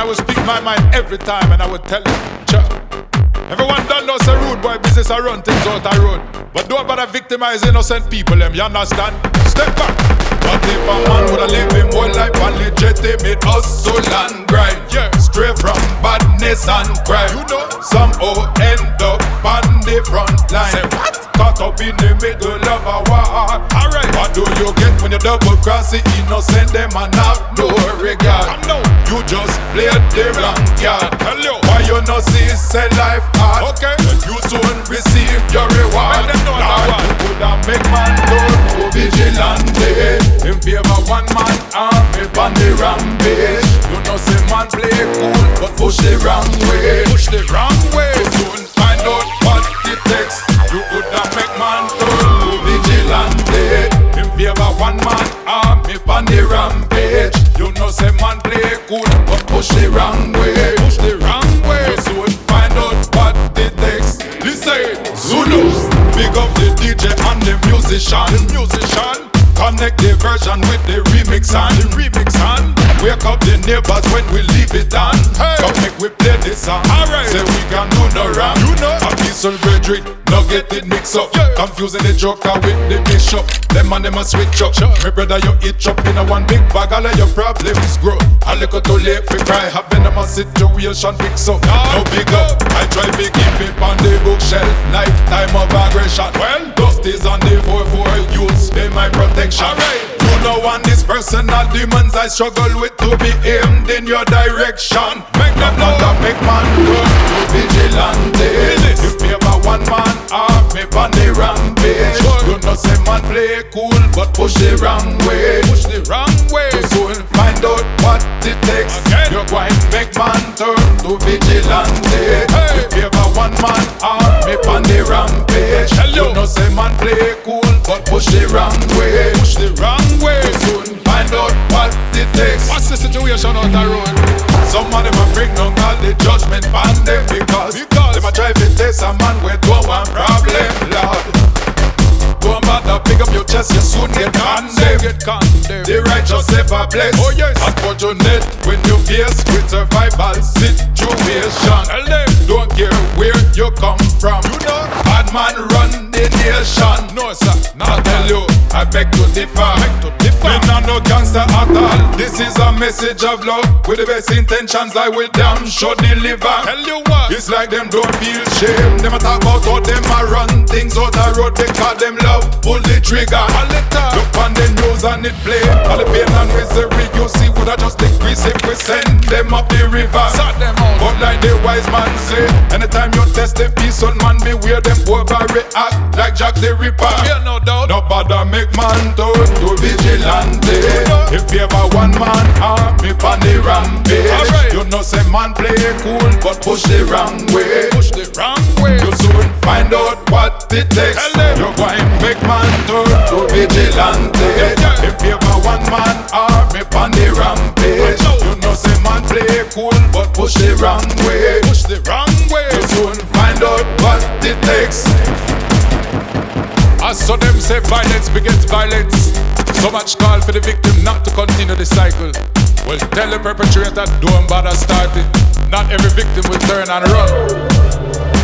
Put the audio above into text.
I will speak my mind every time and I will tell you. Cha. Everyone done knows a rude boy business, I run things out the road. But don't bother victimize innocent people, them, you understand? Step back. But if a man would have lived him one life and legitimate hustle and grind, yeah, straight from badness and crime, you know, somehow end up on the front line. Say what? Caught up in the middle of a war. Alright, what do you get when you double cross the innocent? Them and have no regard. You just played the wrong card. Hello. Why you not see say life hard? Okay. Then you soon receive your reward. Lord, you could have make man to vigilante. In favor one man army on the rampage. You know say man play cool, but push the wrong way. Push the wrong Zulu, big up the DJ and the musician. The musician. Connect the version with the remix and the remix and wake up the neighbors when we leave it on. Hey. Come make we play this song. Alright. Say we can do no wrong. You know. A piece of Frederick, no get it mixed up. Yeah. Confusing the joker with the bishop. Them and them a switch up. Sure. My brother, you itch up in a one big bag. All of your problems grow. A little too late for cry. Having them a situation fix up. No, no big up. I try to this personal demons I struggle with to be aimed in your direction. Make them know that make man turn to vigilante. If you ever one man army on the rampage, you know say man play cool but push the wrong way. Push the wrong way. Soon find out what it takes. You're going make man turn to vigilante. Hey. If you ever one man army on the rampage, you know say man play cool but push the wrong way. Push the wrong way. The situation on the road? Some of them a bring down all the judgment on them because, because them a try to test a man with no one problem, Lord. Don't bother, pick up your chest, you soon get condemned. Get condemned. The righteous ever blessed. Oh yes. Unfortunate when you face with survival situation. Don't care where you come from. You know, bad man run the nation. No sir, not I tell you. I beg to differ. Beg to differ. Me not no gangster at all. This is a message of love. With the best intentions, I will damn sure deliver. Tell you what, it's like them don't feel shame. Them a talk about how them a run things out the road. They call them love. Pull the trigger. All the time. Look on the news and it play. All the pain and misery overreact like Jack the Ripper. Yeah, no doubt. No bother make man turn to vigilante. If you ever one man ah, army on the rampage, right. you know say man play cool but push the wrong way. Push the wrong way. You soon find out what it takes. You're going make man turn to vigilante. Yeah, yeah. If you ever one man ah, army on the rampage, you know say man play cool but push the wrong way. Say violence begets violence. So much call for the victim not to continue the cycle. Well, tell the perpetrator don't bother start it. Not every victim will turn and run.